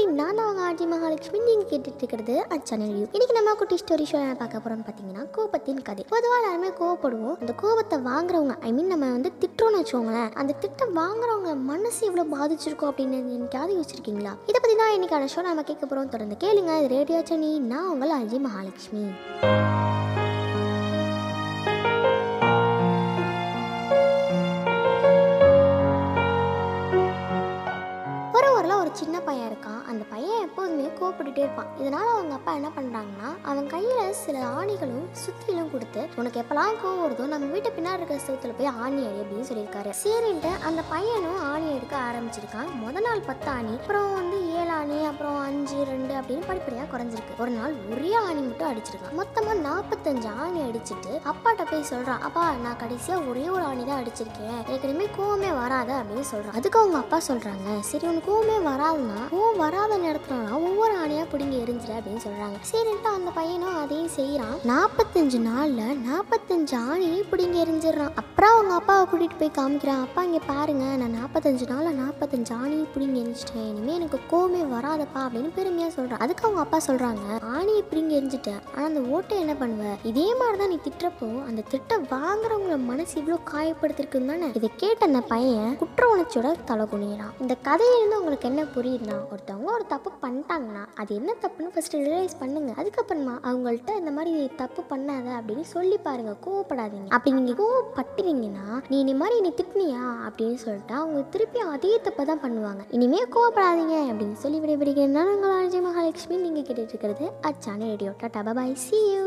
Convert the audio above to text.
எப்படி நான் அவங்க ஆர்ஜி மகாலட்சுமி நீங்கள் கேட்டுட்டு இருக்கிறது அச்சனல் வியூ இன்னைக்கு நம்ம குட்டி ஸ்டோரி ஷோ பார்க்க போகிறோம்னு பார்த்தீங்கன்னா கோபத்தின் கதை. பொதுவாக எல்லாருமே கோவப்படுவோம். அந்த கோபத்தை வாங்குறவங்க ஐ மீன் நம்ம வந்து திட்டுறோம்னு வச்சுக்கோங்களேன். அந்த திட்டம் வாங்குறவங்க மனசு எவ்வளோ பாதிச்சிருக்கோம் அப்படின்னு என்னைக்காவது யோசிச்சிருக்கீங்களா? இதை பற்றி தான் இன்னைக்கான ஷோ நம்ம கேட்க போகிறோம் தொடர்ந்து கேளுங்க. இது ரேடியோ சனி நான் உங்கள் அஜி மகாலட்சுமி. பையன் இருக்கான். அந்த பையன் எப்போதுமே கோப்பிட்டுட்டே இருப்பான். இதனால அவங்க அப்பா என்ன பண்ணுறாங்கன்னா அவன் கையில் சில ஆணிகளும் சுத்திலும் கொடுத்து உனக்கு எப்பெல்லாம் கோவம் வருதோ நம்ம வீட்டு பின்னாடி இருக்கிற செவத்துல போய் ஆணி அடி அப்படின்னு சொல்லியிருக்காரு. சரின்ட்டு அந்த பையனும் ஆணி எடுக்க ஆரம்பிச்சிருக்கான். முத நாள் பத்து ஆணி அப்புறம் வந்து ஏழு ஆணி அப்புறம் அஞ்சு ரெண்டு அப்படின்னு படிப்படியாக குறைஞ்சிருக்கு. ஒரு நாள் ஒரே ஆணி மட்டும் அடிச்சிருக்கான். மொத்தமாக நாற்பத்தஞ்சு ஆணி அடிச்சுட்டு அப்பாட்ட போய் சொல்கிறான் அப்பா நான் கடைசியாக ஒரே ஒரு ஆணி தான் அடிச்சிருக்கேன். எனக்கு இனிமேல் கோவமே வராத அப்படின்னு சொல்கிறான் அதுக்கு அவங்க அப்பா சொல்கிறாங்க சரி உனக்கு கோவமே வராதுன்னா கோவம் வராத நேரத்துலலாம் ஒவ்வொரு ஆணையாக பிடிங்கி எரிஞ்சிட அப்படின்னு சொல்கிறாங்க சரின்ட்டு அந்த பையனும் அதையும் செய்கிறான் நாற்பத்தஞ்சு நாளில் நாற்பத்தஞ்சு ஆணையும் பிடிங்கி எரிஞ்சிடுறான். அப்புறம் அவங்க அப்பாவை கூட்டிகிட்டு போய் காமிக்கிறான் அப்பா இங்கே பாருங்க நான் நாற்பத்தஞ்சு நாளில் நாற்பத்தஞ்சு ஆணையும் பிடிங்கி எரிஞ்சிட்டேன். இனிமேல் எனக்கு கோவமே வராதப்பா அப்படின்னு பெருமையாக சொல்கிறான் அதுக்கு அவங்க அப்பா சொல்கிறாங்க ஆணியை பிடிங்கி எரிஞ்சிட்டேன் ஆனால் அந்த ஓட்டை என்ன பண்ணுவ? இதே மாதிரி தான் நீ திட்டுறப்போ அந்த திட்ட வாங்குறவங்கள மனசு இவ்வளோ காயப்படுத்திருக்குன்னு தானே? இதை கேட்ட அந்த பையன் குற்ற உணர்ச்சியோட தலை குனிகிறான் இந்த கதையிலிருந்து உங்களுக்கு என்ன புரியுதுன்னா ஒருத்தவங்க ஒரு தப்பு பண்ணிட்டாங்கன்னா அது என்ன தப்புன்னு ஃபர்ஸ்ட் ரியலைஸ் பண்ணுங்க. அதுக்கப்புறமா அவங்கள்ட்ட இந்த மாதிரி தப்பு பண்ணாத அப்படின்னு சொல்லி பாருங்க. கோவப்படாதீங்க. அப்படி நீங்க கோவப்பட்டுறீங்கன்னா நீ இந்த மாதிரி நீ திட்டினியா? அப்படின்னு சொல்லிட்டு அவங்க திருப்பி அதே தப்பை தான் பண்ணுவாங்க. இனிமே கோவப்படாதீங்க அப்படின்னு சொல்லி விடைபெறுகிறேன். நான் உங்கள் மகாலட்சுமி நீங்கள் கேட்டுட்ருக்கிறது அச்சான radio. Tata bye see you